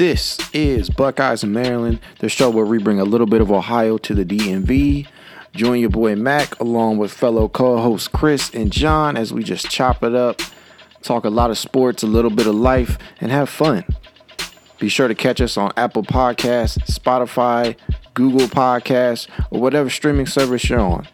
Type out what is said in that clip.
This is Buckeyes in Maryland, the show where we bring a little bit of Ohio to the DMV. Join your boy Mac along with fellow co-hosts Chris and John as we just chop it up, talk a lot of sports, a little bit of life, and have fun. Be sure to catch us on Apple Podcasts, Spotify, Google Podcasts, or whatever streaming service you're on.